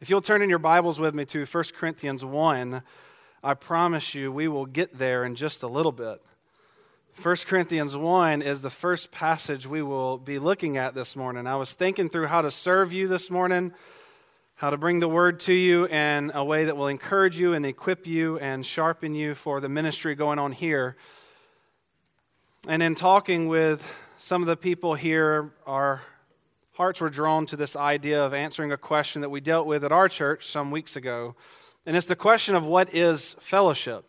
If you'll turn in your Bibles with me to 1 Corinthians 1, I promise you we will get there in just a little bit. 1 Corinthians 1 is the first passage we will be looking at this morning. I was thinking through how to serve you this morning, how to bring the word to you in a way that will encourage you and equip you and sharpen you for the ministry going on here. And in talking with some of the people here, our hearts were drawn to this idea of answering a question that we dealt with at our church some weeks ago. And it's the question of what is fellowship?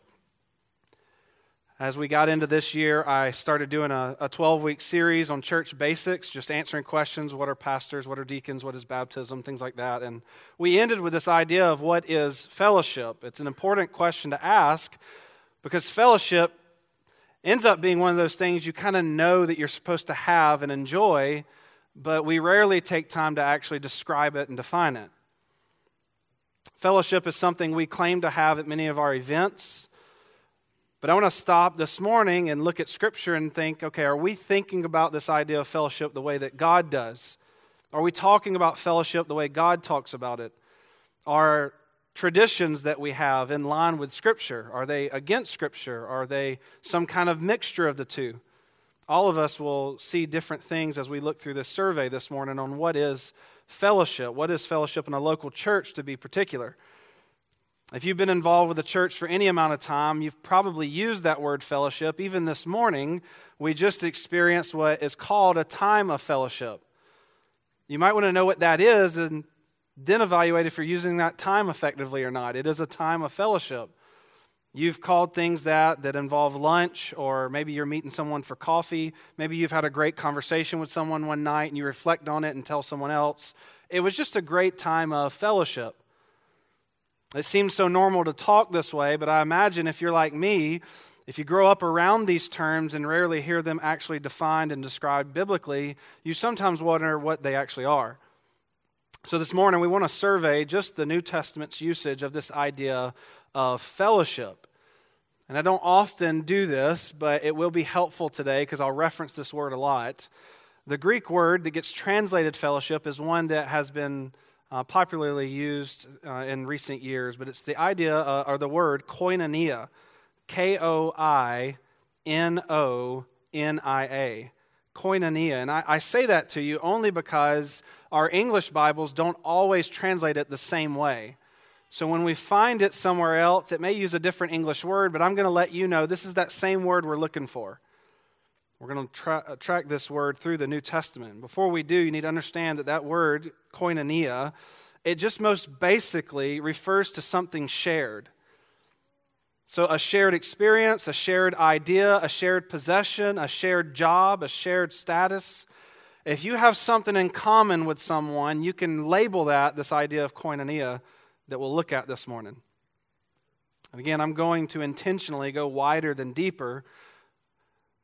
As we got into this year, I started doing a 12 week series on church basics, just answering questions what are pastors, what are deacons, what is baptism, things like that. And we ended with this idea of what is fellowship. It's an important question to ask because fellowship ends up being one of those things you kind of know that you're supposed to have and enjoy but we rarely take time to actually describe it and define it. Fellowship is something we claim to have at many of our events. But I want to stop this morning and look at Scripture and think okay, are we thinking about this idea of fellowship the way that God does? Are we talking about fellowship the way God talks about it? Are traditions that we have in line with Scripture? Are they against Scripture? Are they some kind of mixture of the two? All of us will see different things as we look through this survey this morning on what is fellowship. What is fellowship in a local church to be particular? If you've been involved with the church for any amount of time, you've probably used that word fellowship. Even this morning, we just experienced what is called a time of fellowship. You might want to know what that is and then evaluate if you're using that time effectively or not. It is a time of fellowship. You've called things that that involve lunch, or maybe you're meeting someone for coffee. Maybe you've had a great conversation with someone one night and you reflect on it and tell someone else. It was just a great time of fellowship. It seems so normal to talk this way, but I imagine if you're like me, if you grow up around these terms and rarely hear them actually defined and described biblically, you sometimes wonder what they actually are. So this morning, we want to survey just the New Testament's usage of this idea of fellowship. And I don't often do this, but it will be helpful today because I'll reference this word a lot. The Greek word that gets translated fellowship is one that has been uh, popularly used uh, in recent years, but it's the idea uh, or the word koinonia, K O I N O N I A. Koinonia. And I, I say that to you only because our English Bibles don't always translate it the same way. So when we find it somewhere else, it may use a different English word, but I'm going to let you know this is that same word we're looking for. We're going to tra- uh, track this word through the New Testament. Before we do, you need to understand that that word, koinonia, it just most basically refers to something shared. So, a shared experience, a shared idea, a shared possession, a shared job, a shared status. If you have something in common with someone, you can label that, this idea of koinonia, that we'll look at this morning. And again, I'm going to intentionally go wider than deeper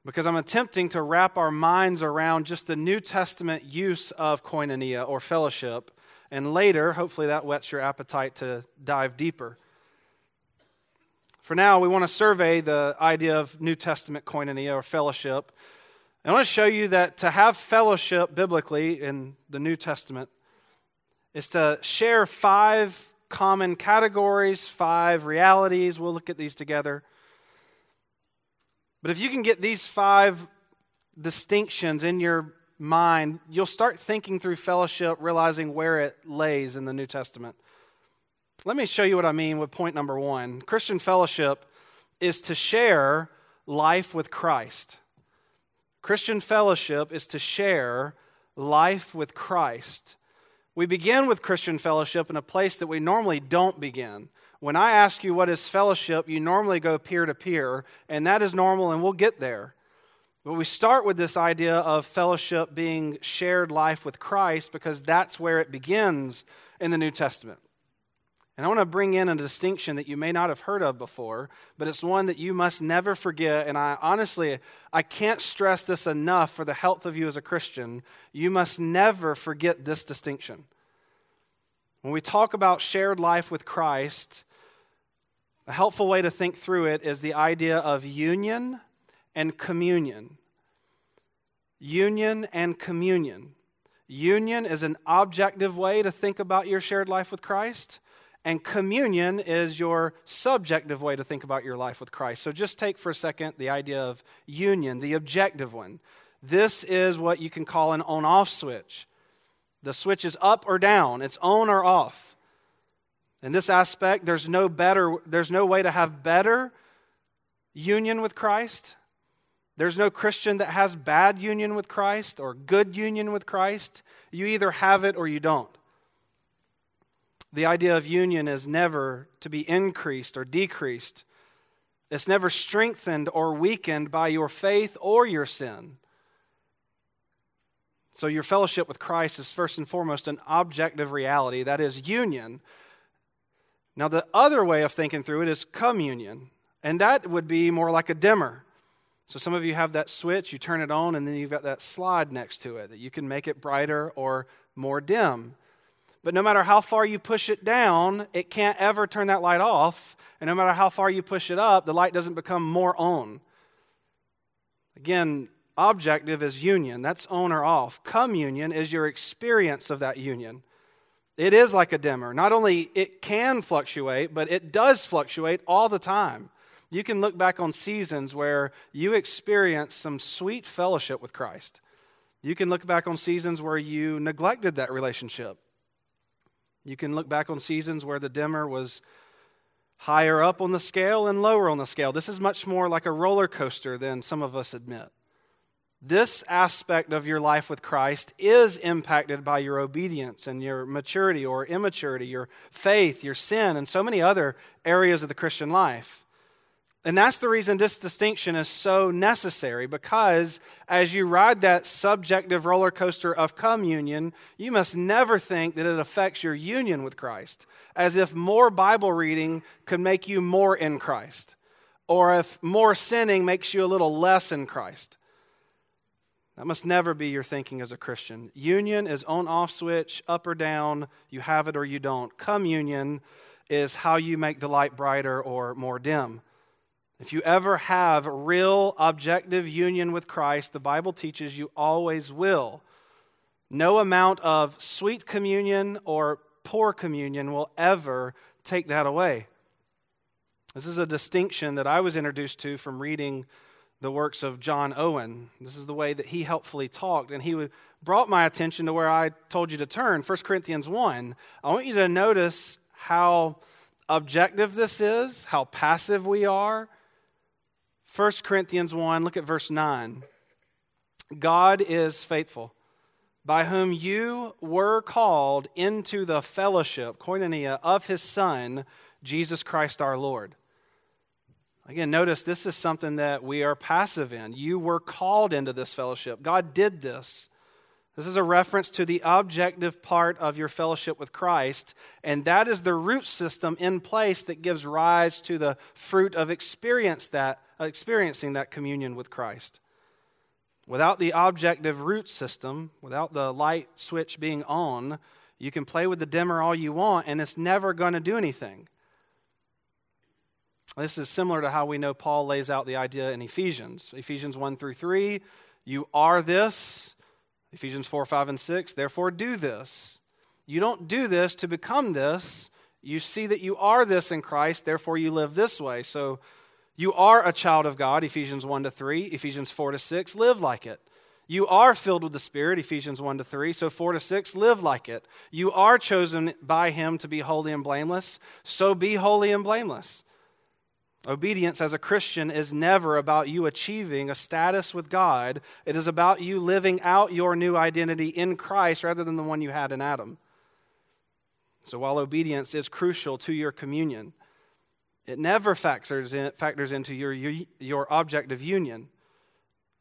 because I'm attempting to wrap our minds around just the New Testament use of koinonia or fellowship. And later, hopefully, that whets your appetite to dive deeper. For now, we want to survey the idea of New Testament koinonia or fellowship. I want to show you that to have fellowship biblically in the New Testament is to share five common categories, five realities. We'll look at these together. But if you can get these five distinctions in your mind, you'll start thinking through fellowship, realizing where it lays in the New Testament. Let me show you what I mean with point number one. Christian fellowship is to share life with Christ. Christian fellowship is to share life with Christ. We begin with Christian fellowship in a place that we normally don't begin. When I ask you what is fellowship, you normally go peer to peer, and that is normal, and we'll get there. But we start with this idea of fellowship being shared life with Christ because that's where it begins in the New Testament. And I want to bring in a distinction that you may not have heard of before, but it's one that you must never forget. And I honestly, I can't stress this enough for the health of you as a Christian. You must never forget this distinction. When we talk about shared life with Christ, a helpful way to think through it is the idea of union and communion. Union and communion. Union is an objective way to think about your shared life with Christ, and communion is your subjective way to think about your life with Christ. So just take for a second the idea of union, the objective one. This is what you can call an on off switch. The switch is up or down, it's on or off. In this aspect, there's no better, there's no way to have better union with Christ. There's no Christian that has bad union with Christ or good union with Christ. You either have it or you don't. The idea of union is never to be increased or decreased. It's never strengthened or weakened by your faith or your sin. So, your fellowship with Christ is first and foremost an objective reality, that is, union. Now, the other way of thinking through it is communion, and that would be more like a dimmer. So, some of you have that switch, you turn it on, and then you've got that slide next to it that you can make it brighter or more dim. But no matter how far you push it down, it can't ever turn that light off. And no matter how far you push it up, the light doesn't become more on. Again, objective is union. That's on or off. Communion is your experience of that union. It is like a dimmer. Not only it can fluctuate, but it does fluctuate all the time. You can look back on seasons where you experienced some sweet fellowship with Christ. You can look back on seasons where you neglected that relationship. You can look back on seasons where the dimmer was higher up on the scale and lower on the scale. This is much more like a roller coaster than some of us admit. This aspect of your life with Christ is impacted by your obedience and your maturity or immaturity, your faith, your sin, and so many other areas of the Christian life. And that's the reason this distinction is so necessary because as you ride that subjective roller coaster of communion, you must never think that it affects your union with Christ, as if more Bible reading could make you more in Christ, or if more sinning makes you a little less in Christ. That must never be your thinking as a Christian. Union is on off switch, up or down, you have it or you don't. Communion is how you make the light brighter or more dim. If you ever have real objective union with Christ, the Bible teaches you always will. No amount of sweet communion or poor communion will ever take that away. This is a distinction that I was introduced to from reading the works of John Owen. This is the way that he helpfully talked, and he brought my attention to where I told you to turn 1 Corinthians 1. I want you to notice how objective this is, how passive we are, 1 Corinthians 1, look at verse 9. God is faithful, by whom you were called into the fellowship, koinonia, of his Son, Jesus Christ our Lord. Again, notice this is something that we are passive in. You were called into this fellowship. God did this. This is a reference to the objective part of your fellowship with Christ, and that is the root system in place that gives rise to the fruit of experience that, experiencing that communion with Christ. Without the objective root system, without the light switch being on, you can play with the dimmer all you want, and it's never going to do anything. This is similar to how we know Paul lays out the idea in Ephesians. Ephesians 1 through 3, you are this Ephesians 4, 5, and 6. Therefore, do this. You don't do this to become this. You see that you are this in Christ, therefore, you live this way. So, you are a child of God, Ephesians 1 to 3, Ephesians 4 to 6, live like it. You are filled with the Spirit, Ephesians 1 to 3, so 4 to 6, live like it. You are chosen by Him to be holy and blameless, so be holy and blameless. Obedience as a Christian is never about you achieving a status with God. It is about you living out your new identity in Christ rather than the one you had in Adam. So while obedience is crucial to your communion, it never factors, in, factors into your, your object of union.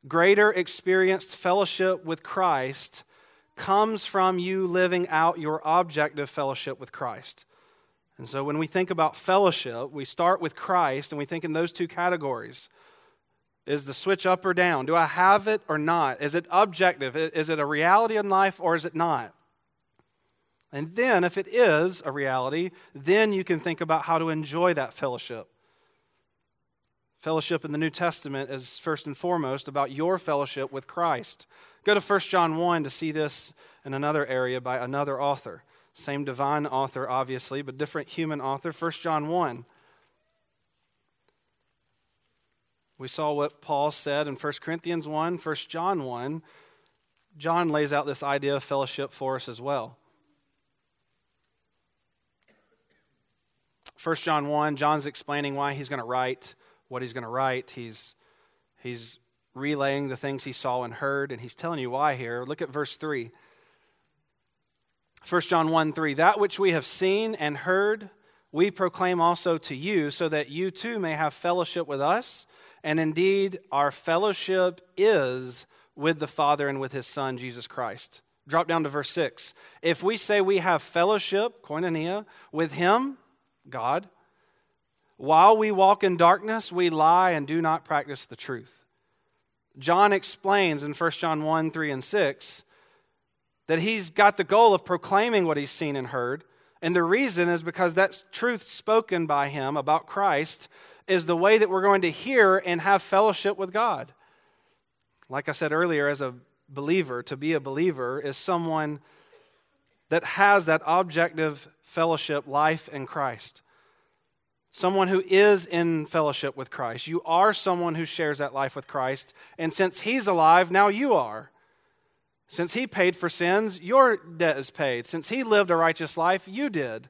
Greater experienced fellowship with Christ comes from you living out your object of fellowship with Christ. And so when we think about fellowship, we start with Christ and we think in those two categories. Is the switch up or down? Do I have it or not? Is it objective? Is it a reality in life or is it not? And then, if it is a reality, then you can think about how to enjoy that fellowship. Fellowship in the New Testament is first and foremost about your fellowship with Christ. Go to 1 John 1 to see this in another area by another author. Same divine author, obviously, but different human author. 1 John 1. We saw what Paul said in 1 Corinthians 1, 1 John 1. John lays out this idea of fellowship for us as well. 1 John 1, John's explaining why he's going to write what he's going to write. He's, he's relaying the things he saw and heard, and he's telling you why here. Look at verse 3. 1 John 1 3. That which we have seen and heard, we proclaim also to you, so that you too may have fellowship with us. And indeed, our fellowship is with the Father and with his Son, Jesus Christ. Drop down to verse 6. If we say we have fellowship, koinonia, with him, God, while we walk in darkness, we lie and do not practice the truth. John explains in 1 John 1 3 and 6 that he's got the goal of proclaiming what he's seen and heard. And the reason is because that truth spoken by him about Christ is the way that we're going to hear and have fellowship with God. Like I said earlier, as a believer, to be a believer is someone that has that objective fellowship life in Christ. Someone who is in fellowship with Christ. You are someone who shares that life with Christ. And since He's alive, now you are. Since He paid for sins, your debt is paid. Since He lived a righteous life, you did.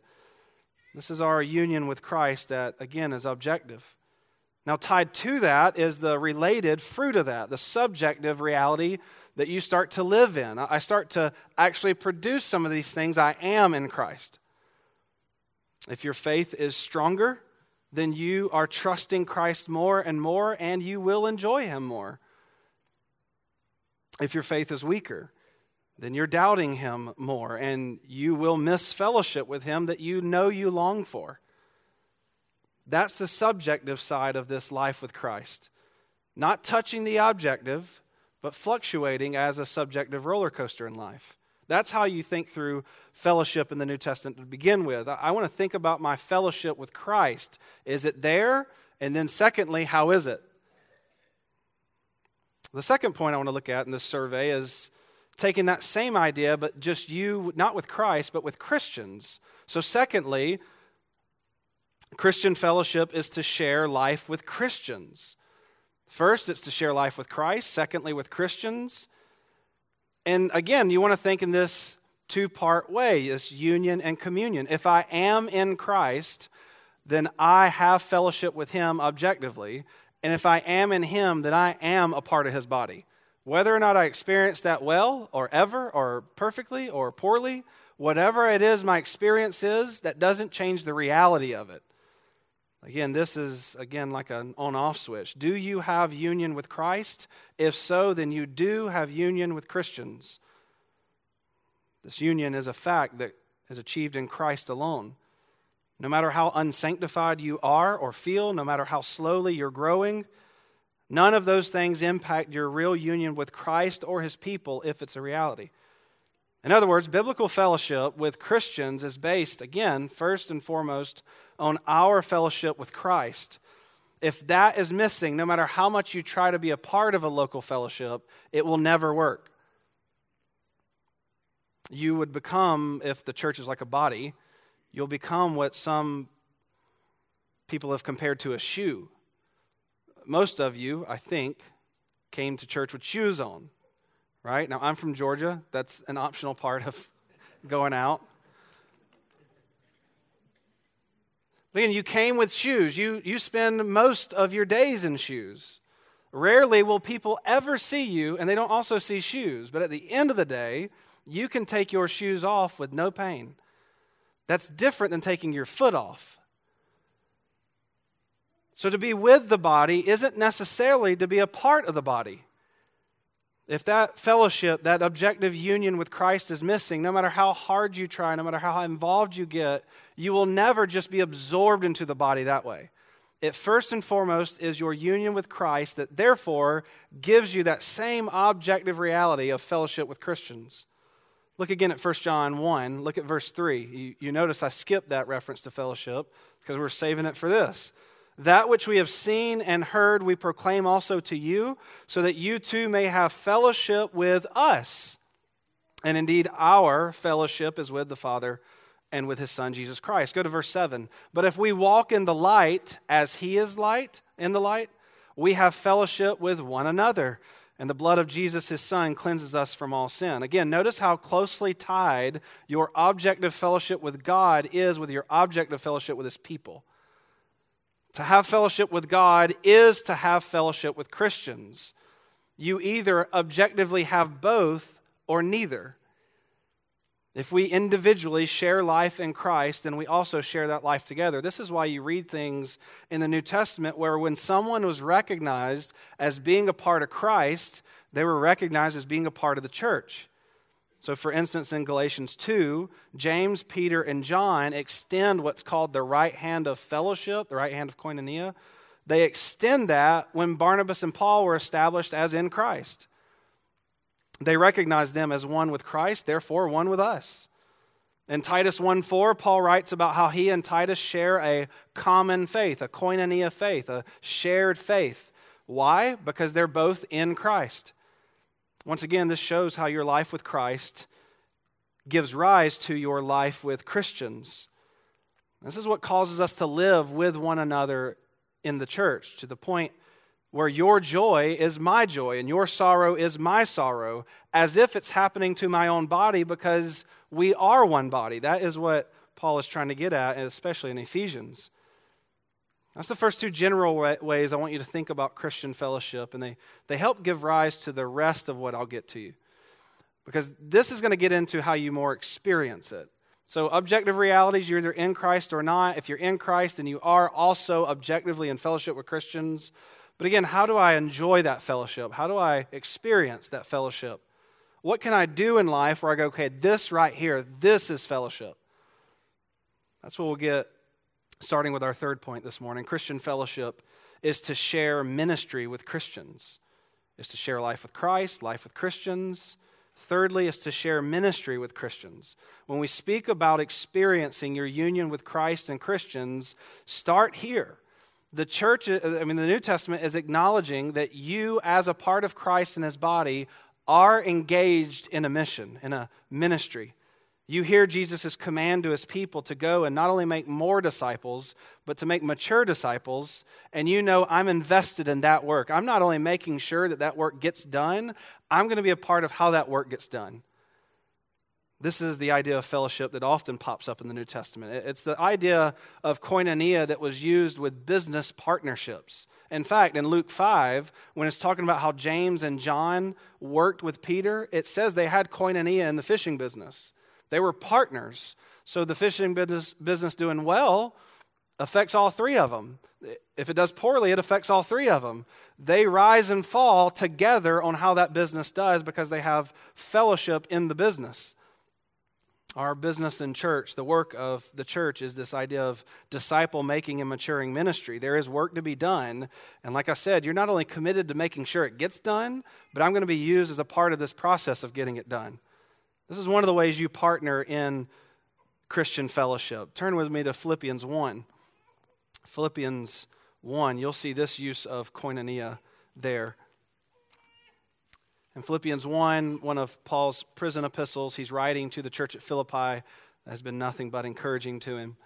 This is our union with Christ that, again, is objective. Now, tied to that is the related fruit of that, the subjective reality that you start to live in. I start to actually produce some of these things I am in Christ. If your faith is stronger, then you are trusting Christ more and more, and you will enjoy Him more. If your faith is weaker, then you're doubting Him more, and you will miss fellowship with Him that you know you long for. That's the subjective side of this life with Christ. Not touching the objective, but fluctuating as a subjective roller coaster in life. That's how you think through fellowship in the New Testament to begin with. I want to think about my fellowship with Christ. Is it there? And then, secondly, how is it? The second point I want to look at in this survey is taking that same idea, but just you, not with Christ, but with Christians. So, secondly, Christian fellowship is to share life with Christians. First, it's to share life with Christ. Secondly, with Christians. And again, you want to think in this two part way this union and communion. If I am in Christ, then I have fellowship with Him objectively. And if I am in Him, then I am a part of His body. Whether or not I experience that well, or ever, or perfectly, or poorly, whatever it is my experience is, that doesn't change the reality of it. Again, this is, again, like an on off switch. Do you have union with Christ? If so, then you do have union with Christians. This union is a fact that is achieved in Christ alone. No matter how unsanctified you are or feel, no matter how slowly you're growing, none of those things impact your real union with Christ or his people if it's a reality. In other words, biblical fellowship with Christians is based, again, first and foremost, on our fellowship with Christ. If that is missing, no matter how much you try to be a part of a local fellowship, it will never work. You would become, if the church is like a body, you'll become what some people have compared to a shoe. Most of you, I think, came to church with shoes on right? Now, I'm from Georgia. That's an optional part of going out. Again, you came with shoes. You, you spend most of your days in shoes. Rarely will people ever see you, and they don't also see shoes. But at the end of the day, you can take your shoes off with no pain. That's different than taking your foot off. So, to be with the body isn't necessarily to be a part of the body. If that fellowship, that objective union with Christ is missing, no matter how hard you try, no matter how involved you get, you will never just be absorbed into the body that way. It first and foremost is your union with Christ that therefore gives you that same objective reality of fellowship with Christians. Look again at 1 John 1. Look at verse 3. You, you notice I skipped that reference to fellowship because we're saving it for this. That which we have seen and heard, we proclaim also to you, so that you too may have fellowship with us. And indeed, our fellowship is with the Father and with his Son, Jesus Christ. Go to verse 7. But if we walk in the light as he is light, in the light, we have fellowship with one another. And the blood of Jesus, his Son, cleanses us from all sin. Again, notice how closely tied your object of fellowship with God is with your object of fellowship with his people. To have fellowship with God is to have fellowship with Christians. You either objectively have both or neither. If we individually share life in Christ, then we also share that life together. This is why you read things in the New Testament where when someone was recognized as being a part of Christ, they were recognized as being a part of the church. So, for instance, in Galatians 2, James, Peter, and John extend what's called the right hand of fellowship, the right hand of koinonia. They extend that when Barnabas and Paul were established as in Christ. They recognize them as one with Christ, therefore, one with us. In Titus 1 4, Paul writes about how he and Titus share a common faith, a koinonia faith, a shared faith. Why? Because they're both in Christ. Once again, this shows how your life with Christ gives rise to your life with Christians. This is what causes us to live with one another in the church to the point where your joy is my joy and your sorrow is my sorrow, as if it's happening to my own body because we are one body. That is what Paul is trying to get at, especially in Ephesians. That's the first two general ways I want you to think about Christian fellowship, and they, they help give rise to the rest of what I'll get to you. Because this is going to get into how you more experience it. So, objective realities, you're either in Christ or not. If you're in Christ, then you are also objectively in fellowship with Christians. But again, how do I enjoy that fellowship? How do I experience that fellowship? What can I do in life where I go, okay, this right here, this is fellowship? That's what we'll get starting with our third point this morning, Christian fellowship is to share ministry with Christians, is to share life with Christ, life with Christians. Thirdly, is to share ministry with Christians. When we speak about experiencing your union with Christ and Christians, start here. The church, uh, I mean, the New Testament is acknowledging that you, as a part of Christ and his body, are engaged in a mission, in a ministry. You hear Jesus' command to his people to go and not only make more disciples, but to make mature disciples. And you know, I'm invested in that work. I'm not only making sure that that work gets done, I'm going to be a part of how that work gets done. This is the idea of fellowship that often pops up in the New Testament. It's the idea of koinonia that was used with business partnerships. In fact, in Luke 5, when it's talking about how James and John worked with Peter, it says they had koinonia in the fishing business. They were partners. So the fishing business, business doing well affects all three of them. If it does poorly, it affects all three of them. They rise and fall together on how that business does because they have fellowship in the business. Our business in church, the work of the church is this idea of disciple making and maturing ministry. There is work to be done. And like I said, you're not only committed to making sure it gets done, but I'm going to be used as a part of this process of getting it done. This is one of the ways you partner in Christian fellowship. Turn with me to Philippians 1. Philippians 1, you'll see this use of koinonia there. In Philippians 1, one of Paul's prison epistles, he's writing to the church at Philippi that has been nothing but encouraging to him.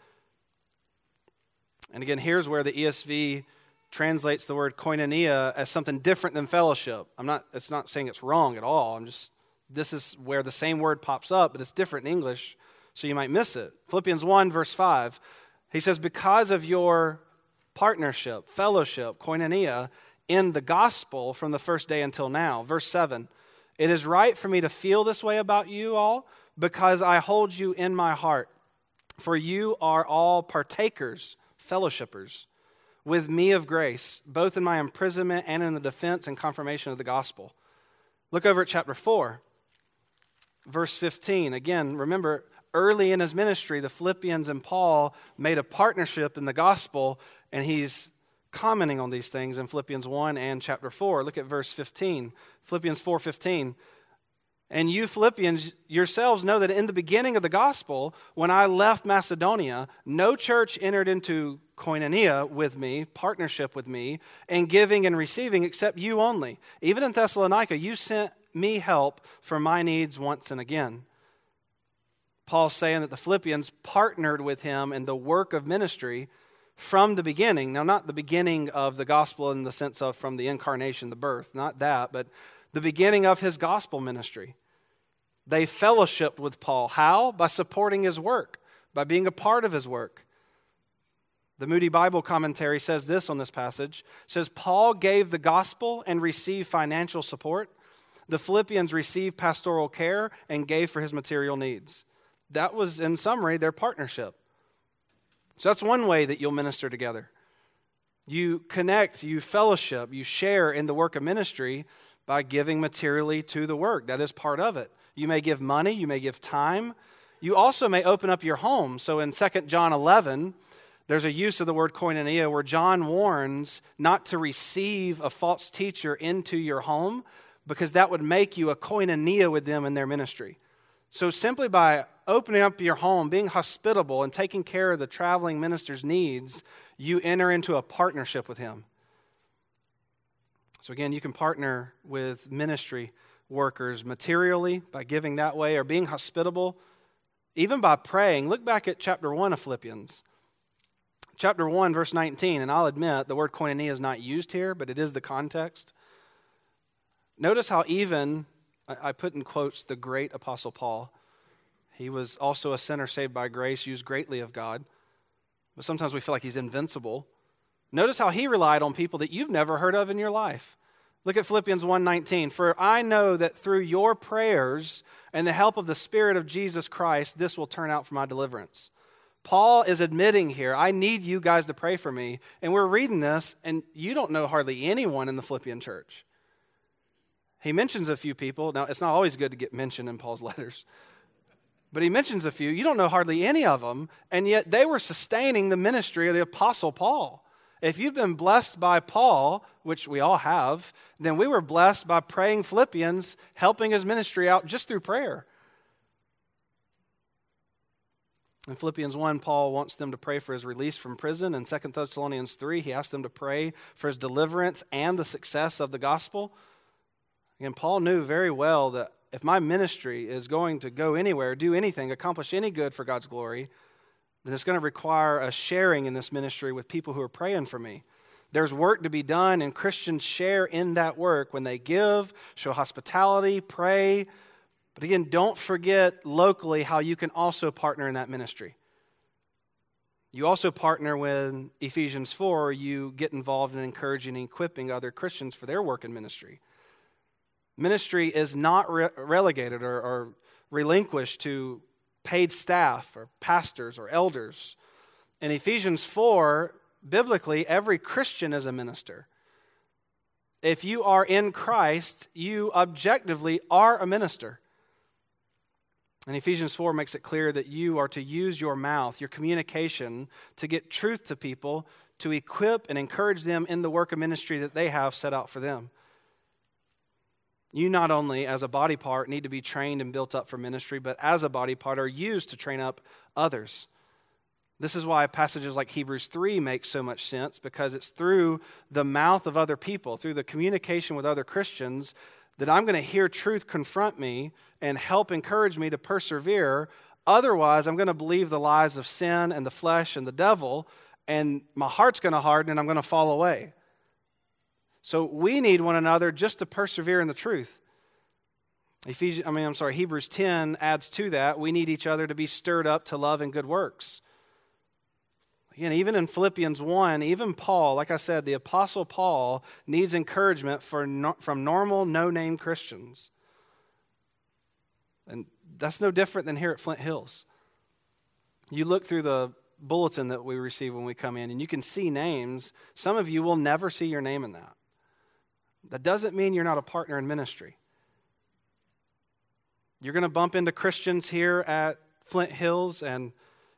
And again, here's where the ESV translates the word koinonia as something different than fellowship. I'm not, it's not saying it's wrong at all. I'm just this is where the same word pops up, but it's different in English, so you might miss it. Philippians 1, verse 5, he says, Because of your partnership, fellowship, koinonia, in the gospel from the first day until now. Verse 7, it is right for me to feel this way about you all because I hold you in my heart. For you are all partakers, fellowshippers with me of grace, both in my imprisonment and in the defense and confirmation of the gospel. Look over at chapter 4 verse 15. Again, remember, early in his ministry, the Philippians and Paul made a partnership in the gospel, and he's commenting on these things in Philippians 1 and chapter 4. Look at verse 15. Philippians 4:15. And you Philippians yourselves know that in the beginning of the gospel, when I left Macedonia, no church entered into koinonia with me, partnership with me, in giving and receiving except you only. Even in Thessalonica, you sent me help for my needs once and again. Paul's saying that the Philippians partnered with him in the work of ministry from the beginning. Now, not the beginning of the gospel in the sense of from the incarnation, the birth, not that, but the beginning of his gospel ministry. They fellowshipped with Paul. How? By supporting his work, by being a part of his work. The Moody Bible commentary says this on this passage. Says Paul gave the gospel and received financial support. The Philippians received pastoral care and gave for his material needs. That was, in summary, their partnership. So that's one way that you'll minister together. You connect, you fellowship, you share in the work of ministry by giving materially to the work. That is part of it. You may give money, you may give time. You also may open up your home. So in 2 John 11, there's a use of the word koinonia where John warns not to receive a false teacher into your home because that would make you a koinonia with them in their ministry. So, simply by opening up your home, being hospitable, and taking care of the traveling minister's needs, you enter into a partnership with him. So, again, you can partner with ministry workers materially by giving that way or being hospitable, even by praying. Look back at chapter 1 of Philippians. Chapter 1, verse 19, and I'll admit the word koinonia is not used here, but it is the context. Notice how even I put in quotes the great Apostle Paul. He was also a sinner saved by grace, used greatly of God. But sometimes we feel like he's invincible. Notice how he relied on people that you've never heard of in your life. Look at Philippians 1:19. For I know that through your prayers and the help of the Spirit of Jesus Christ, this will turn out for my deliverance. Paul is admitting here, I need you guys to pray for me. And we're reading this, and you don't know hardly anyone in the Philippian church. He mentions a few people. Now, it's not always good to get mentioned in Paul's letters, but he mentions a few. You don't know hardly any of them, and yet they were sustaining the ministry of the Apostle Paul. If you've been blessed by Paul, which we all have, then we were blessed by praying Philippians, helping his ministry out just through prayer. In Philippians 1, Paul wants them to pray for his release from prison. In 2 Thessalonians 3, he asks them to pray for his deliverance and the success of the gospel. Again, Paul knew very well that if my ministry is going to go anywhere, do anything, accomplish any good for God's glory, then it's going to require a sharing in this ministry with people who are praying for me. There's work to be done, and Christians share in that work when they give, show hospitality, pray. But again, don't forget locally how you can also partner in that ministry. You also partner with Ephesians 4, you get involved in encouraging and equipping other Christians for their work in ministry. Ministry is not re- relegated or, or relinquished to paid staff or pastors or elders. In Ephesians 4, biblically, every Christian is a minister. If you are in Christ, you objectively are a minister. And Ephesians 4 makes it clear that you are to use your mouth, your communication, to get truth to people, to equip and encourage them in the work of ministry that they have set out for them. You not only, as a body part, need to be trained and built up for ministry, but as a body part, are used to train up others. This is why passages like Hebrews 3 make so much sense because it's through the mouth of other people, through the communication with other Christians, that I'm going to hear truth confront me and help encourage me to persevere. Otherwise, I'm going to believe the lies of sin and the flesh and the devil, and my heart's going to harden and I'm going to fall away. So we need one another just to persevere in the truth. Ephesians, I mean, I'm sorry, Hebrews 10 adds to that. We need each other to be stirred up to love and good works. Again, even in Philippians 1, even Paul, like I said, the Apostle Paul needs encouragement for from normal, no name Christians. And that's no different than here at Flint Hills. You look through the bulletin that we receive when we come in, and you can see names. Some of you will never see your name in that. That doesn't mean you're not a partner in ministry. You're going to bump into Christians here at Flint Hills, and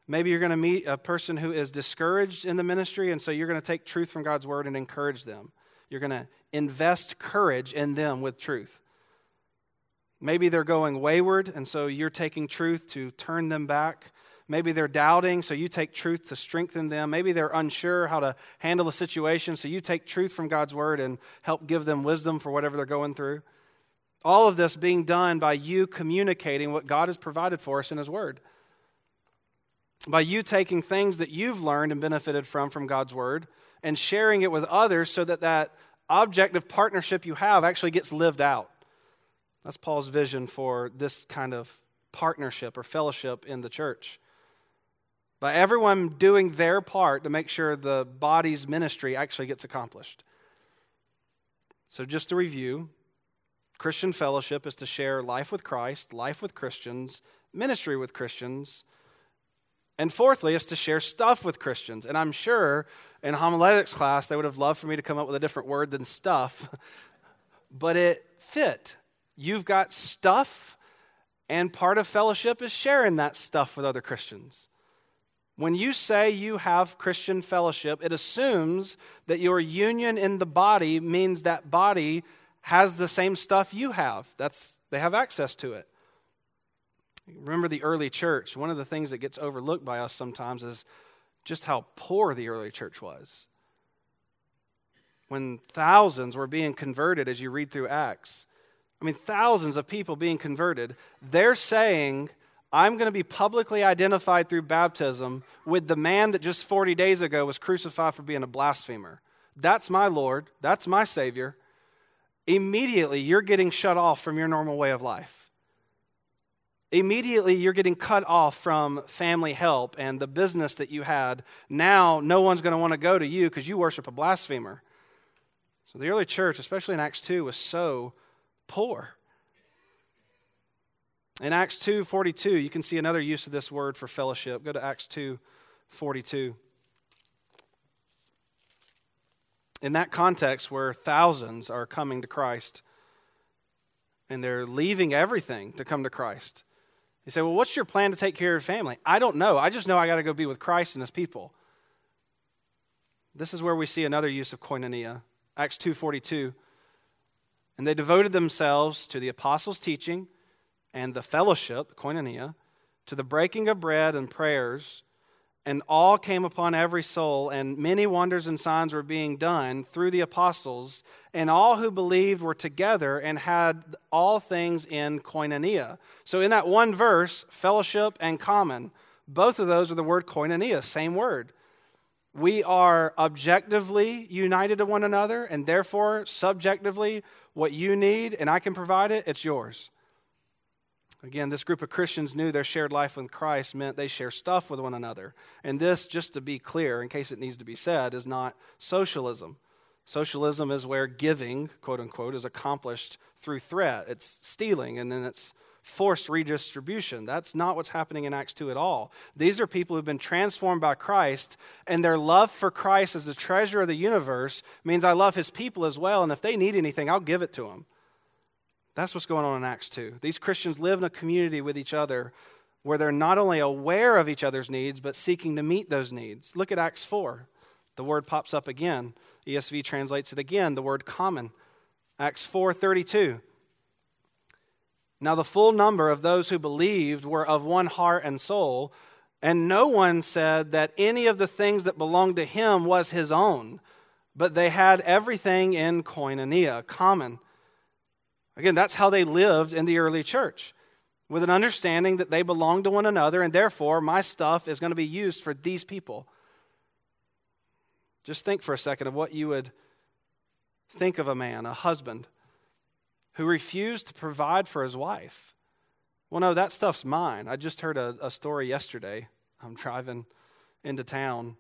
maybe you're going to meet a person who is discouraged in the ministry, and so you're going to take truth from God's word and encourage them. You're going to invest courage in them with truth. Maybe they're going wayward, and so you're taking truth to turn them back. Maybe they're doubting, so you take truth to strengthen them. Maybe they're unsure how to handle the situation, so you take truth from God's word and help give them wisdom for whatever they're going through. All of this being done by you communicating what God has provided for us in His Word. By you taking things that you've learned and benefited from from God's Word and sharing it with others so that that objective partnership you have actually gets lived out. That's Paul's vision for this kind of partnership or fellowship in the church. By everyone doing their part to make sure the body's ministry actually gets accomplished. So, just to review, Christian fellowship is to share life with Christ, life with Christians, ministry with Christians. And fourthly, is to share stuff with Christians. And I'm sure in homiletics class, they would have loved for me to come up with a different word than stuff, but it fit. You've got stuff, and part of fellowship is sharing that stuff with other Christians. When you say you have Christian fellowship, it assumes that your union in the body means that body has the same stuff you have. That's they have access to it. Remember the early church. One of the things that gets overlooked by us sometimes is just how poor the early church was. When thousands were being converted as you read through Acts. I mean, thousands of people being converted. They're saying, I'm going to be publicly identified through baptism with the man that just 40 days ago was crucified for being a blasphemer. That's my Lord. That's my Savior immediately you're getting shut off from your normal way of life. Immediately you're getting cut off from family help and the business that you had. Now no one's going to want to go to you because you worship a blasphemer. So the early church, especially in Acts 2, was so poor. In Acts 2:42, you can see another use of this word for fellowship. Go to Acts 2:42. in that context where thousands are coming to Christ and they're leaving everything to come to Christ. You say, Well, what's your plan to take care of your family? I don't know. I just know I got to go be with Christ and his people. This is where we see another use of koinonia. Acts 2:42. And they devoted themselves to the apostles' teaching and the fellowship, koinonia, to the breaking of bread and prayers and all came upon every soul, and many wonders and signs were being done through the apostles, and all who believed were together and had all things in koinonia. So, in that one verse, fellowship and common, both of those are the word koinonia, same word. We are objectively united to one another, and therefore, subjectively, what you need and I can provide it, it's yours. Again, this group of Christians knew their shared life with Christ meant they share stuff with one another. And this, just to be clear, in case it needs to be said, is not socialism. Socialism is where giving, quote unquote, is accomplished through threat. It's stealing and then it's forced redistribution. That's not what's happening in Acts 2 at all. These are people who've been transformed by Christ, and their love for Christ as the treasure of the universe means I love his people as well, and if they need anything, I'll give it to them. That's what's going on in Acts 2. These Christians live in a community with each other where they're not only aware of each other's needs, but seeking to meet those needs. Look at Acts 4. The word pops up again. ESV translates it again, the word common. Acts 4:32. Now the full number of those who believed were of one heart and soul, and no one said that any of the things that belonged to him was his own, but they had everything in koinonia, common. Again, that's how they lived in the early church, with an understanding that they belong to one another, and therefore my stuff is going to be used for these people. Just think for a second of what you would think of a man, a husband, who refused to provide for his wife. Well, no, that stuff's mine. I just heard a, a story yesterday. I'm driving into town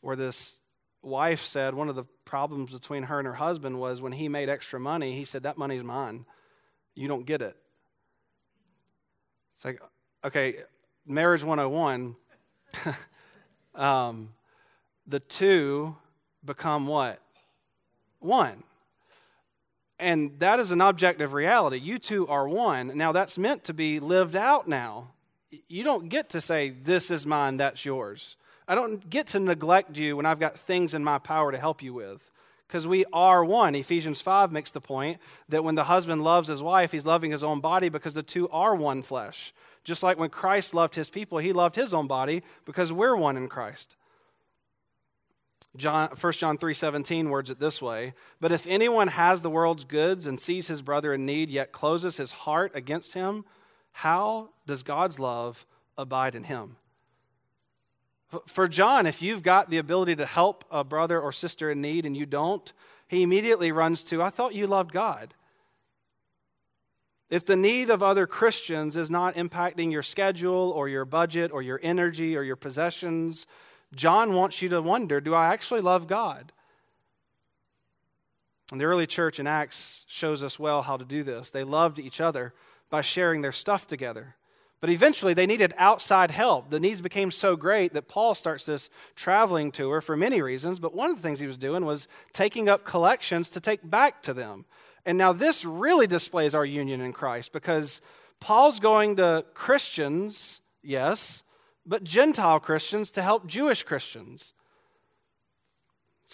where this wife said one of the problems between her and her husband was when he made extra money, he said, That money's mine you don't get it. It's like, okay, marriage 101, um, the two become what? One. And that is an objective reality. You two are one. Now, that's meant to be lived out now. You don't get to say, This is mine, that's yours. I don't get to neglect you when I've got things in my power to help you with because we are one. Ephesians 5 makes the point that when the husband loves his wife, he's loving his own body because the two are one flesh. Just like when Christ loved his people, he loved his own body because we're one in Christ. John, 1 John 3:17 words it this way, but if anyone has the world's goods and sees his brother in need yet closes his heart against him, how does God's love abide in him? For John, if you've got the ability to help a brother or sister in need and you don't, he immediately runs to, I thought you loved God. If the need of other Christians is not impacting your schedule or your budget or your energy or your possessions, John wants you to wonder do I actually love God? And the early church in Acts shows us well how to do this. They loved each other by sharing their stuff together. But eventually, they needed outside help. The needs became so great that Paul starts this traveling tour for many reasons. But one of the things he was doing was taking up collections to take back to them. And now, this really displays our union in Christ because Paul's going to Christians, yes, but Gentile Christians to help Jewish Christians.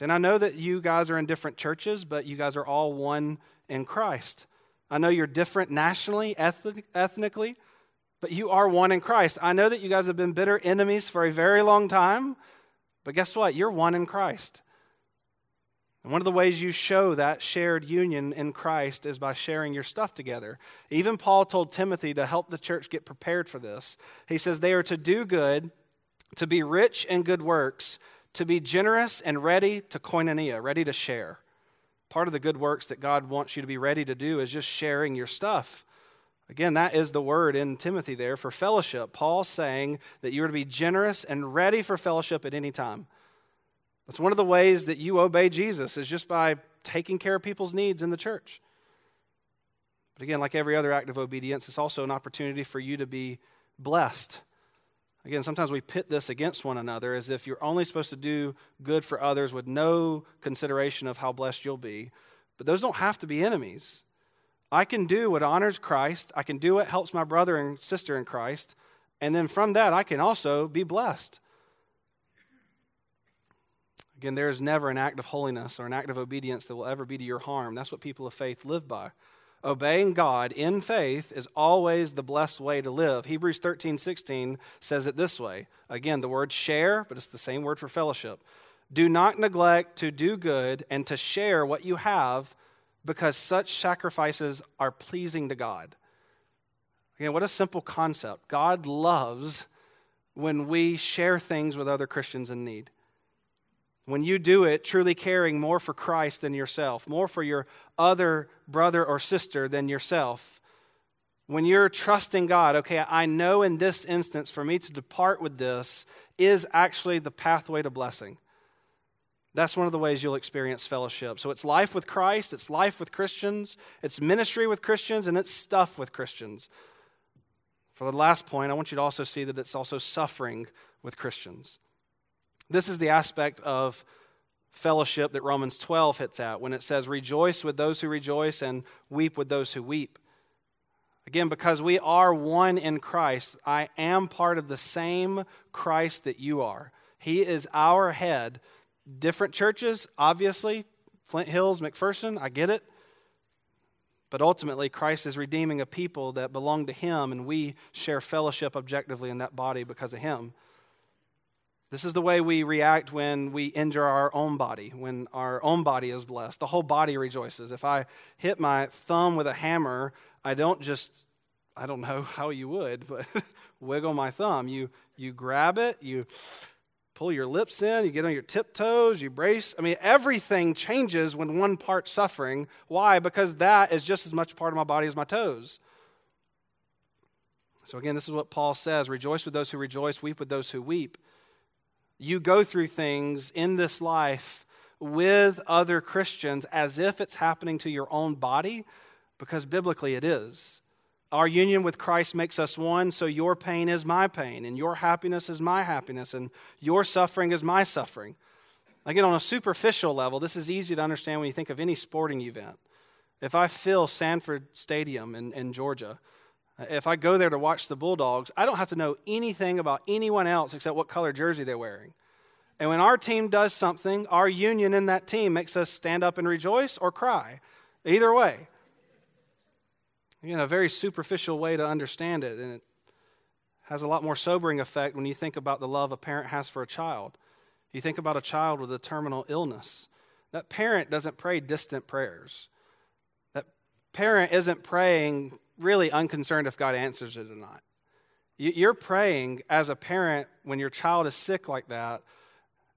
And I know that you guys are in different churches, but you guys are all one in Christ. I know you're different nationally, ethnically, but you are one in Christ. I know that you guys have been bitter enemies for a very long time, but guess what? You're one in Christ. And one of the ways you show that shared union in Christ is by sharing your stuff together. Even Paul told Timothy to help the church get prepared for this. He says they are to do good, to be rich in good works, to be generous and ready to koinonia, ready to share. Part of the good works that God wants you to be ready to do is just sharing your stuff. Again, that is the word in Timothy there for fellowship. Paul's saying that you are to be generous and ready for fellowship at any time. That's one of the ways that you obey Jesus, is just by taking care of people's needs in the church. But again, like every other act of obedience, it's also an opportunity for you to be blessed. Again, sometimes we pit this against one another as if you're only supposed to do good for others with no consideration of how blessed you'll be. But those don't have to be enemies. I can do what honors Christ, I can do what helps my brother and sister in Christ, and then from that, I can also be blessed. Again, there is never an act of holiness or an act of obedience that will ever be to your harm. That's what people of faith live by. Obeying God in faith is always the blessed way to live. Hebrews 13, 16 says it this way. Again, the word share, but it's the same word for fellowship. Do not neglect to do good and to share what you have because such sacrifices are pleasing to God. Again, what a simple concept. God loves when we share things with other Christians in need. When you do it, truly caring more for Christ than yourself, more for your other brother or sister than yourself. When you're trusting God, okay, I know in this instance, for me to depart with this is actually the pathway to blessing. That's one of the ways you'll experience fellowship. So it's life with Christ, it's life with Christians, it's ministry with Christians, and it's stuff with Christians. For the last point, I want you to also see that it's also suffering with Christians. This is the aspect of fellowship that Romans 12 hits at when it says, Rejoice with those who rejoice and weep with those who weep. Again, because we are one in Christ, I am part of the same Christ that you are. He is our head different churches, obviously, Flint Hills, McPherson, I get it. But ultimately, Christ is redeeming a people that belong to Him, and we share fellowship objectively in that body because of Him. This is the way we react when we injure our own body, when our own body is blessed. The whole body rejoices. If I hit my thumb with a hammer, I don't just, I don't know how you would, but wiggle my thumb. You, you grab it, you pull your lips in, you get on your tiptoes, you brace. I mean, everything changes when one part's suffering. Why? Because that is just as much part of my body as my toes. So, again, this is what Paul says Rejoice with those who rejoice, weep with those who weep. You go through things in this life with other Christians as if it's happening to your own body, because biblically it is. Our union with Christ makes us one, so your pain is my pain, and your happiness is my happiness, and your suffering is my suffering. Again, on a superficial level, this is easy to understand when you think of any sporting event. If I fill Sanford Stadium in, in Georgia, if I go there to watch the Bulldogs, I don't have to know anything about anyone else except what color jersey they're wearing. And when our team does something, our union in that team makes us stand up and rejoice or cry. Either way. Again, a very superficial way to understand it, and it has a lot more sobering effect when you think about the love a parent has for a child. You think about a child with a terminal illness. That parent doesn't pray distant prayers. That parent isn't praying really unconcerned if God answers it or not. You're praying as a parent when your child is sick like that,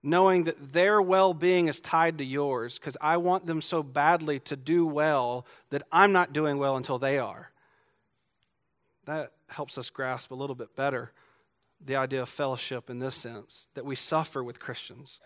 knowing that their well being is tied to yours because I want them so badly to do well that I'm not doing well until they are. That helps us grasp a little bit better the idea of fellowship in this sense that we suffer with Christians.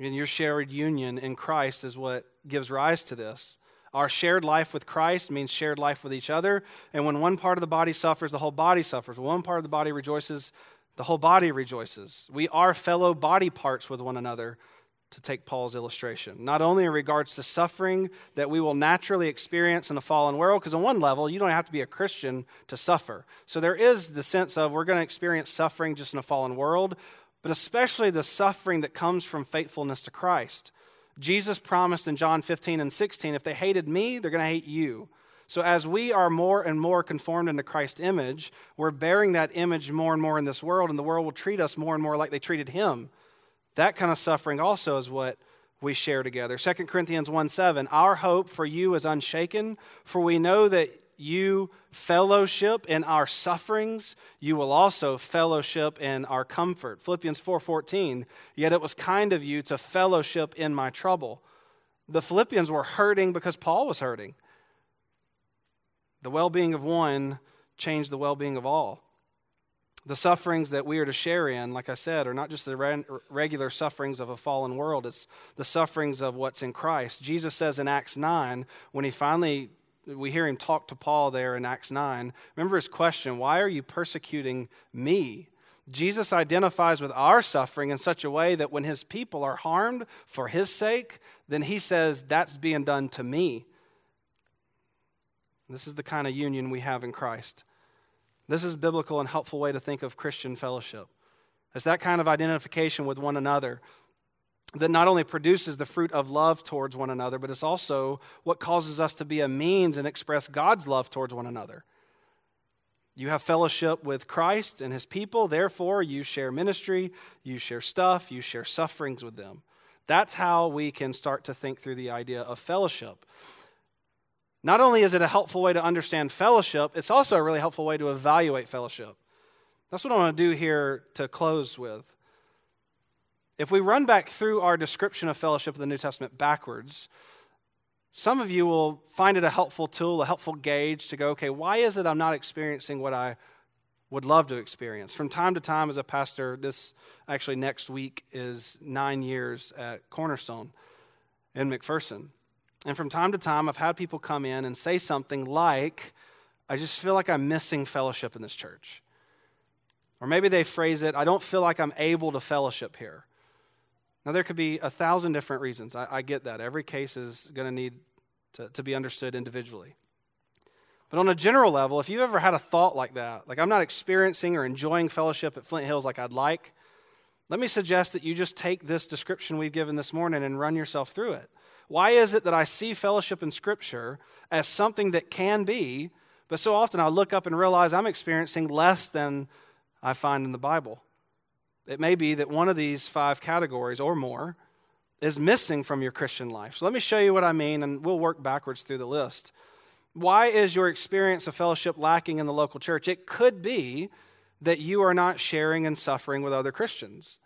And your shared union in Christ is what gives rise to this. Our shared life with Christ means shared life with each other. And when one part of the body suffers, the whole body suffers. When one part of the body rejoices, the whole body rejoices. We are fellow body parts with one another, to take Paul's illustration. Not only in regards to suffering that we will naturally experience in a fallen world, because on one level, you don't have to be a Christian to suffer. So there is the sense of we're going to experience suffering just in a fallen world, but especially the suffering that comes from faithfulness to Christ. Jesus promised in John 15 and 16 if they hated me, they're going to hate you. So, as we are more and more conformed into Christ's image, we're bearing that image more and more in this world, and the world will treat us more and more like they treated him. That kind of suffering also is what we share together. 2 Corinthians 1 7, our hope for you is unshaken, for we know that you fellowship in our sufferings, you will also fellowship in our comfort. Philippians 4:14, yet it was kind of you to fellowship in my trouble. The Philippians were hurting because Paul was hurting. The well-being of one changed the well-being of all. The sufferings that we are to share in, like I said, are not just the re- regular sufferings of a fallen world, it's the sufferings of what's in Christ. Jesus says in Acts 9, when he finally we hear him talk to Paul there in Acts 9. Remember his question why are you persecuting me? Jesus identifies with our suffering in such a way that when his people are harmed for his sake, then he says, That's being done to me. This is the kind of union we have in Christ. This is biblical and helpful way to think of Christian fellowship. It's that kind of identification with one another that not only produces the fruit of love towards one another, but it's also what causes us to be a means and express God's love towards one another. You have fellowship with Christ and his people, therefore, you share ministry, you share stuff, you share sufferings with them. That's how we can start to think through the idea of fellowship. Not only is it a helpful way to understand fellowship, it's also a really helpful way to evaluate fellowship. That's what I want to do here to close with. If we run back through our description of fellowship in the New Testament backwards, some of you will find it a helpful tool, a helpful gauge to go, okay, why is it I'm not experiencing what I would love to experience? From time to time, as a pastor, this actually next week is nine years at Cornerstone in McPherson. And from time to time, I've had people come in and say something like, I just feel like I'm missing fellowship in this church. Or maybe they phrase it, I don't feel like I'm able to fellowship here. Now, there could be a thousand different reasons. I, I get that. Every case is going to need to be understood individually. But on a general level, if you've ever had a thought like that, like I'm not experiencing or enjoying fellowship at Flint Hills like I'd like, let me suggest that you just take this description we've given this morning and run yourself through it. Why is it that I see fellowship in Scripture as something that can be, but so often I look up and realize I'm experiencing less than I find in the Bible? It may be that one of these five categories or more is missing from your Christian life. So let me show you what I mean, and we'll work backwards through the list. Why is your experience of fellowship lacking in the local church? It could be that you are not sharing and suffering with other Christians.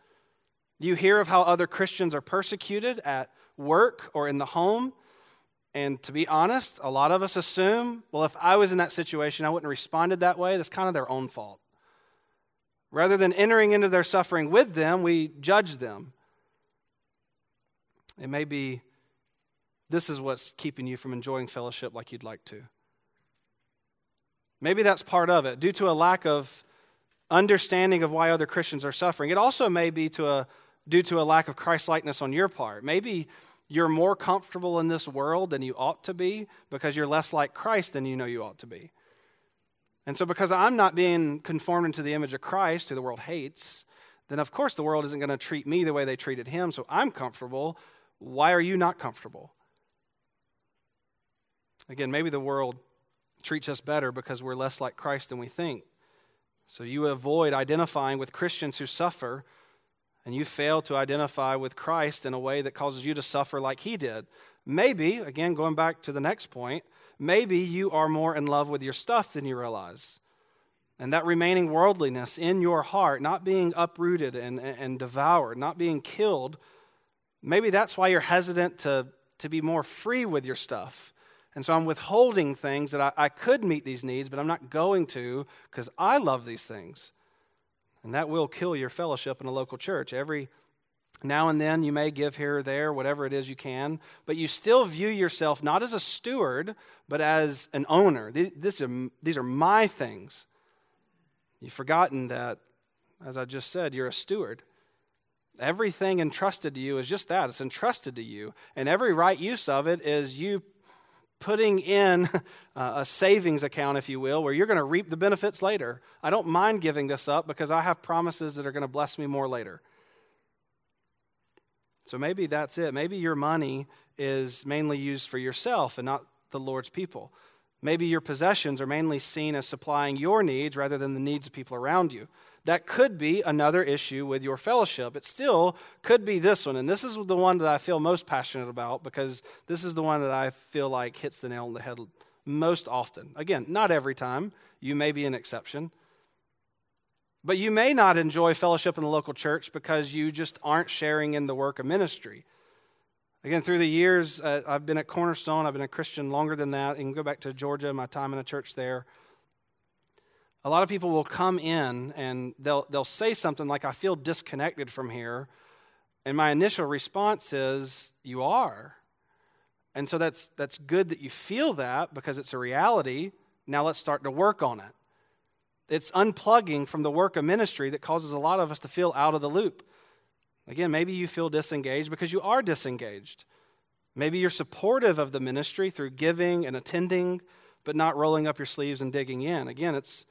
You hear of how other Christians are persecuted at work or in the home. And to be honest, a lot of us assume, well, if I was in that situation, I wouldn't have responded that way. That's kind of their own fault. Rather than entering into their suffering with them, we judge them. It may be this is what's keeping you from enjoying fellowship like you'd like to. Maybe that's part of it, due to a lack of understanding of why other Christians are suffering. It also may be to a, due to a lack of Christ likeness on your part. Maybe you're more comfortable in this world than you ought to be because you're less like Christ than you know you ought to be. And so, because I'm not being conformed into the image of Christ, who the world hates, then of course the world isn't going to treat me the way they treated him, so I'm comfortable. Why are you not comfortable? Again, maybe the world treats us better because we're less like Christ than we think. So you avoid identifying with Christians who suffer, and you fail to identify with Christ in a way that causes you to suffer like he did. Maybe, again, going back to the next point, maybe you are more in love with your stuff than you realize. And that remaining worldliness in your heart, not being uprooted and, and devoured, not being killed, maybe that's why you're hesitant to, to be more free with your stuff and so I'm withholding things that I, I could meet these needs, but I'm not going to because I love these things. And that will kill your fellowship in a local church. Every now and then you may give here or there, whatever it is you can, but you still view yourself not as a steward, but as an owner. These are, these are my things. You've forgotten that, as I just said, you're a steward. Everything entrusted to you is just that it's entrusted to you. And every right use of it is you putting in uh, a savings account, if you will, where you're going to reap the benefits later. I don't mind giving this up because I have promises that are going to bless me more later. So maybe that's it. Maybe your money is mainly used for yourself and not the Lord's people. Maybe your possessions are mainly seen as supplying your needs rather than the needs of people around you. That could be another issue with your fellowship. It still could be this one. And this is the one that I feel most passionate about because this is the one that I feel like hits the nail on the head most often. Again, not every time. You may be an exception. But you may not enjoy fellowship in the local church because you just aren't sharing in the work of ministry. Again, through the years, uh, I've been at Cornerstone. I've been a Christian longer than that. Can go back to Georgia, my time in the church there a lot of people will come in and they'll, they'll say something like, I feel disconnected from here. And my initial response is, You are. And so that's, that's good that you feel that because it's a reality. Now let's start to work on it. It's unplugging from the work of ministry that causes a lot of us to feel out of the loop. Again, maybe you feel disengaged because you are disengaged. Maybe you're supportive of the ministry through giving and attending, but not rolling up your sleeves and digging in. Again, it's,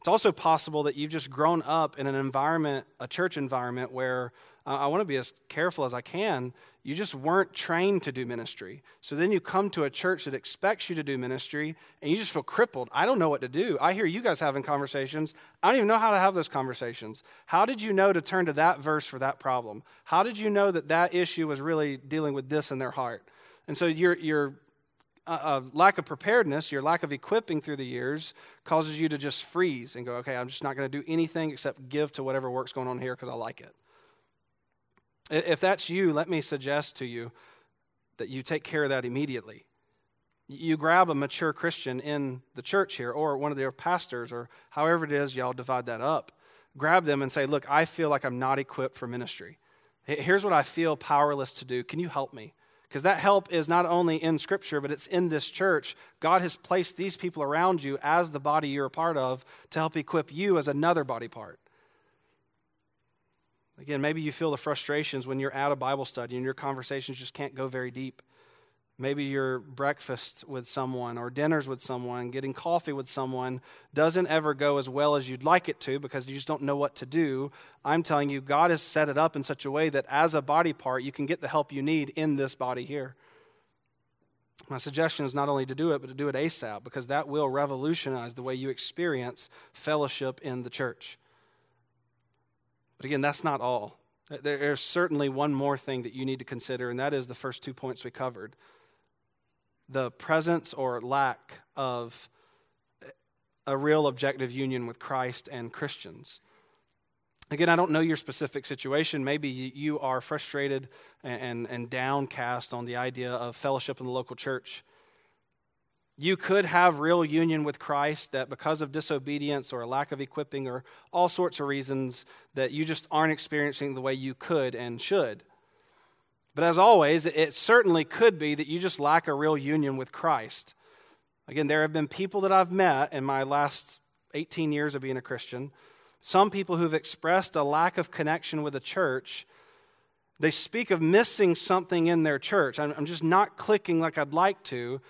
it's also possible that you've just grown up in an environment, a church environment, where uh, I want to be as careful as I can. You just weren't trained to do ministry. So then you come to a church that expects you to do ministry and you just feel crippled. I don't know what to do. I hear you guys having conversations. I don't even know how to have those conversations. How did you know to turn to that verse for that problem? How did you know that that issue was really dealing with this in their heart? And so you're, you're Uh, a lack of preparedness, your lack of equipping through the years, causes you to just freeze and go, okay, I'm just not going to do anything except give to whatever work's going on here because I like it. If that's you, let me suggest to you that you take care of that immediately. You grab a mature Christian in the church here, or one of their pastors, or however it is y'all divide that up. Grab them and say, Look, I feel like I'm not equipped for ministry. Here's what I feel powerless to do. Can you help me? Because that help is not only in Scripture, but it's in this church. God has placed these people around you as the body you're a part of to help equip you as another body part. Again, maybe you feel the frustrations when you're at a Bible study and your conversations just can't go very deep. Maybe your breakfast with someone or dinners with someone, getting coffee with someone doesn't ever go as well as you'd like it to because you just don't know what to do. I'm telling you, God has set it up in such a way that as a body part, you can get the help you need in this body here. My suggestion is not only to do it, but to do it ASAP because that will revolutionize the way you experience fellowship in the church. But again, that's not all. There's certainly one more thing that you need to consider, and that is the first two points we covered the presence or lack of a real objective union with Christ and Christians. Again, I don't know your specific situation. Maybe you are frustrated and, and downcast on the idea of fellowship in the local church. You could have real union with Christ that because of disobedience or a lack of equipping or all sorts of reasons that you just aren't experiencing the way you could and should. But as always, it certainly could be that you just lack a real union with Christ. Again, there have been people that I've met in my last 18 years of being a Christian, some people who've expressed a lack of connection with the church. They speak of missing something in their church. I'm just not clicking like I'd like to.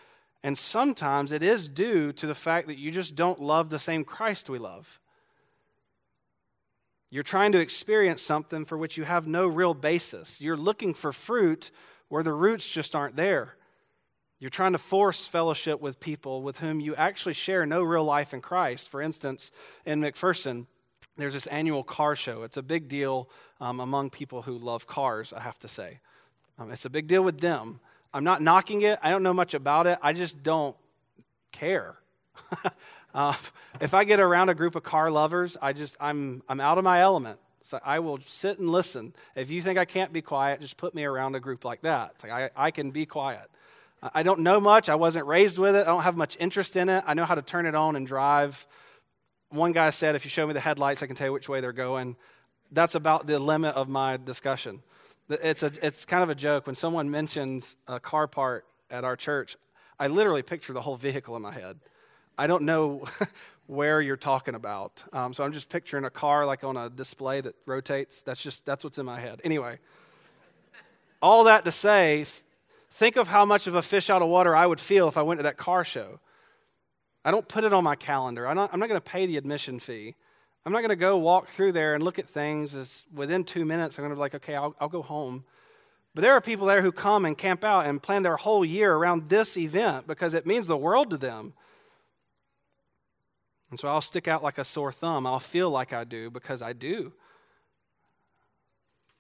And sometimes it is due to the fact that you just don't love the same Christ we love. You're trying to experience something for which you have no real basis. You're looking for fruit where the roots just aren't there. You're trying to force fellowship with people with whom you actually share no real life in Christ. For instance, in McPherson, there's this annual car show. It's a big deal um, among people who love cars, I have to say. Um, it's a big deal with them. I'm not knocking it. I don't know much about it. I just don't care. uh, if I get around a group of car lovers, I just I'm I'm out of my element. So I will sit and listen. If you think I can't be quiet, just put me around a group like that. It's like I, I can be quiet. I don't know much. I wasn't raised with it. I don't have much interest in it. I know how to turn it on and drive. One guy said, if you show me the headlights, I can tell you which way they're going. That's about the limit of my discussion. It's, a, it's kind of a joke. When someone mentions a car part at our church, I literally picture the whole vehicle in my head. I don't know where you're talking about. Um, so I'm just picturing a car like on a display that rotates. That's just, that's what's in my head. Anyway, all that to say, think of how much of a fish out of water I would feel if I went to that car show. I don't put it on my calendar. I'm not, not going to pay the admission fee. I'm not going to go walk through there and look at things as within two minutes, I'm going to be like, okay, I'll, I'll go home. But there are people there who come and camp out and plan their whole year around this event because it means the world to them. And so I'll stick out like a sore thumb. I'll feel like I do because I do.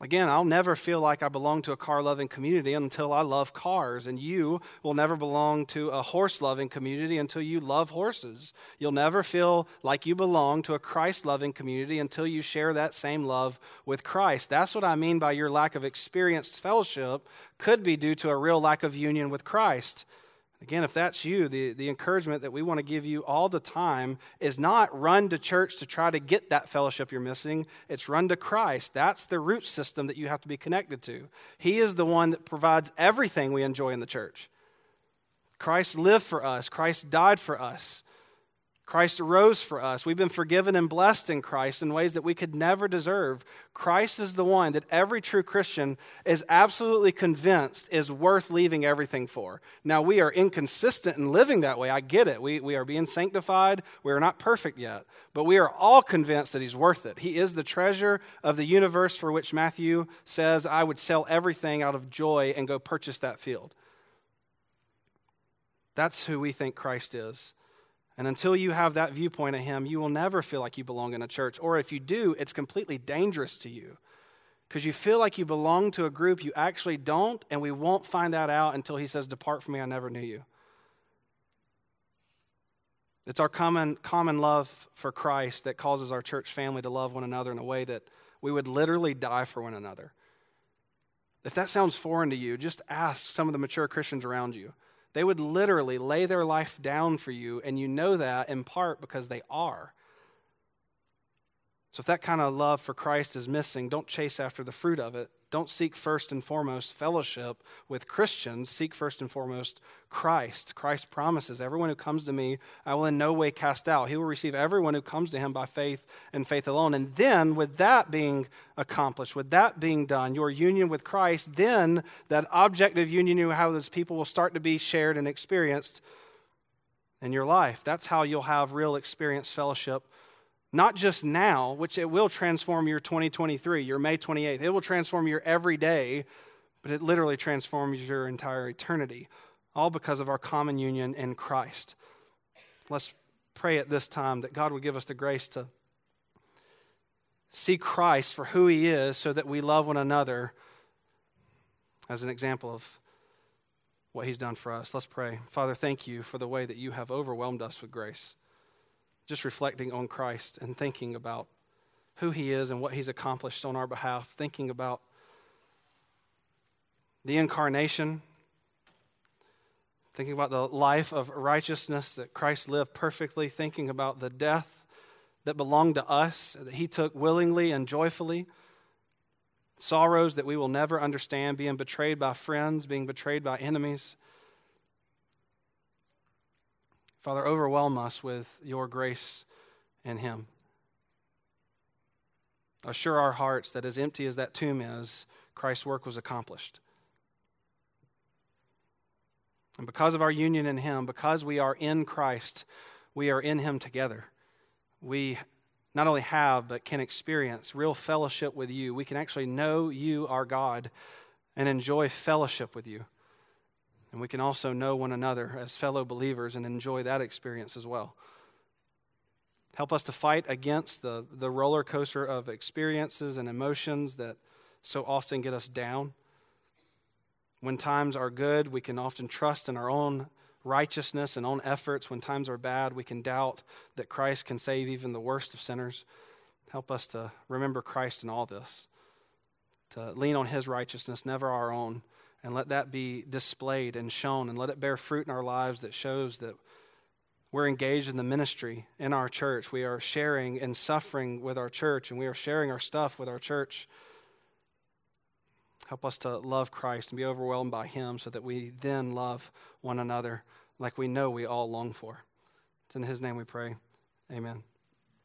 Again, I'll never feel like I belong to a car loving community until I love cars, and you will never belong to a horse loving community until you love horses. You'll never feel like you belong to a Christ loving community until you share that same love with Christ. That's what I mean by your lack of experienced fellowship could be due to a real lack of union with Christ. Again, if that's you, the, the encouragement that we want to give you all the time is not run to church to try to get that fellowship you're missing. It's run to Christ. That's the root system that you have to be connected to. He is the one that provides everything we enjoy in the church. Christ lived for us, Christ died for us. Christ arose for us. We've been forgiven and blessed in Christ in ways that we could never deserve. Christ is the one that every true Christian is absolutely convinced is worth leaving everything for. Now, we are inconsistent in living that way. I get it. We, we are being sanctified. We are not perfect yet. But we are all convinced that He's worth it. He is the treasure of the universe for which Matthew says, I would sell everything out of joy and go purchase that field. That's who we think Christ is. And until you have that viewpoint of Him, you will never feel like you belong in a church. Or if you do, it's completely dangerous to you because you feel like you belong to a group you actually don't, and we won't find that out until He says, Depart from me, I never knew you. It's our common, common love for Christ that causes our church family to love one another in a way that we would literally die for one another. If that sounds foreign to you, just ask some of the mature Christians around you. They would literally lay their life down for you, and you know that in part because they are. So if that kind of love for Christ is missing, don't chase after the fruit of it. Don't seek first and foremost fellowship with Christians. Seek first and foremost Christ. Christ promises, Everyone who comes to me, I will in no way cast out. He will receive everyone who comes to him by faith and faith alone. And then, with that being accomplished, with that being done, your union with Christ, then that objective union you have with those people will start to be shared and experienced in your life. That's how you'll have real experience fellowship not just now, which it will transform your 2023, your May 28th. It will transform your every day, but it literally transforms your entire eternity, all because of our common union in Christ. Let's pray at this time that God would give us the grace to see Christ for who he is so that we love one another as an example of what he's done for us. Let's pray. Father, thank you for the way that you have overwhelmed us with grace just reflecting on Christ and thinking about who he is and what he's accomplished on our behalf, thinking about the incarnation, thinking about the life of righteousness that Christ lived perfectly, thinking about the death that belonged to us, that he took willingly and joyfully, sorrows that we will never understand, being betrayed by friends, being betrayed by enemies. Father, overwhelm us with your grace in Him. Assure our hearts that as empty as that tomb is, Christ's work was accomplished. And because of our union in Him, because we are in Christ, we are in Him together. We not only have, but can experience real fellowship with you. We can actually know you, our God, and enjoy fellowship with you. And we can also know one another as fellow believers and enjoy that experience as well. Help us to fight against the, the roller coaster of experiences and emotions that so often get us down. When times are good, we can often trust in our own righteousness and own efforts. When times are bad, we can doubt that Christ can save even the worst of sinners. Help us to remember Christ in all this, to lean on his righteousness, never our own, and let that be displayed and shown, and let it bear fruit in our lives that shows that we're engaged in the ministry in our church. We are sharing and suffering with our church, and we are sharing our stuff with our church. Help us to love Christ and be overwhelmed by Him so that we then love one another like we know we all long for. It's in His name we pray. Amen.